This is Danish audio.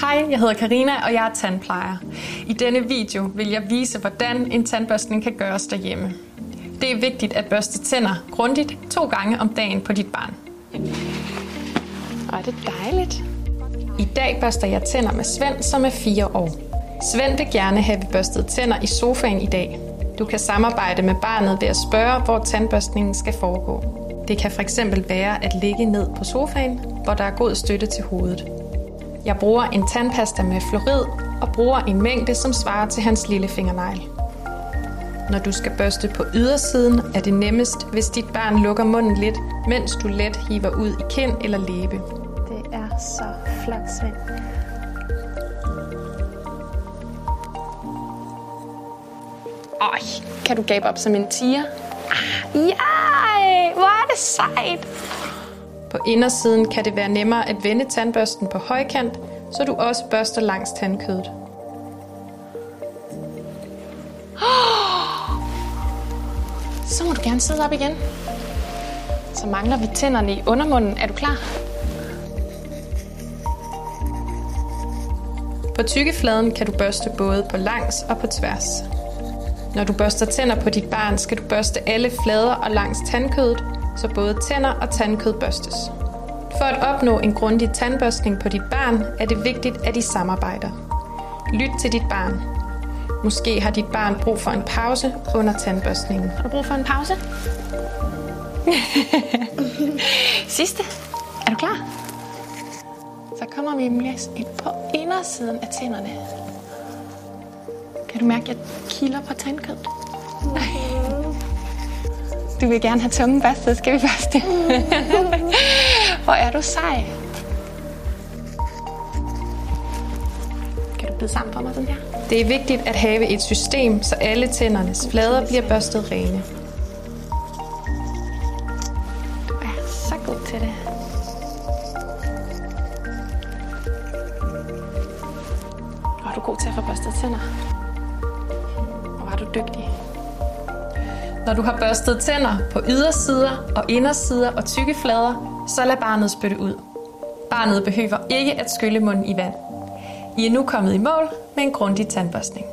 Hej, jeg hedder Karina og jeg er tandplejer. I denne video vil jeg vise, hvordan en tandbørstning kan gøres derhjemme. Det er vigtigt at børste tænder grundigt to gange om dagen på dit barn. Og det er dejligt. I dag børster jeg tænder med Svend, som er 4 år. Svend vil gerne have børstet tænder i sofaen i dag. Du kan samarbejde med barnet ved at spørge, hvor tandbørstningen skal foregå. Det kan fx være at ligge ned på sofaen, hvor der er god støtte til hovedet. Jeg bruger en tandpasta med fluorid og bruger en mængde, som svarer til hans lille fingernegl. Når du skal børste på ydersiden, er det nemmest, hvis dit barn lukker munden lidt, mens du let hiver ud i kind eller læbe. Det er så flot, Svend. Øj, kan du gabe op som en tiger? Ah, ja, hvor er det sejt. På indersiden kan det være nemmere at vende tandbørsten på højkant, så du også børster langs tandkødet. Så må du gerne sidde op igen. Så mangler vi tænderne i undermunden. Er du klar? På tykkefladen kan du børste både på langs og på tværs. Når du børster tænder på dit barn, skal du børste alle flader og langs tandkødet, så både tænder og tandkød børstes. For at opnå en grundig tandbørstning på dit barn, er det vigtigt, at I samarbejder. Lyt til dit barn. Måske har dit barn brug for en pause under tandbørstningen. Har du brug for en pause? Sidste. Er du klar? Så kommer vi med ind på indersiden af tænderne. Kan du mærke, at jeg kilder på tandkødet? Du vil gerne have tungen børstet, skal vi børste? Hvor er du sej. Kan du bide sammen for mig sådan her? Det er vigtigt at have et system, så alle tændernes flader bliver børstet rene. Du er så god til det. Og er du god til at få børstet tænder? Og var du dygtig? Når du har børstet tænder på ydersider og indersider og tykke flader, så lad barnet spytte ud. Barnet behøver ikke at skylle munden i vand. I er nu kommet i mål med en grundig tandbørstning.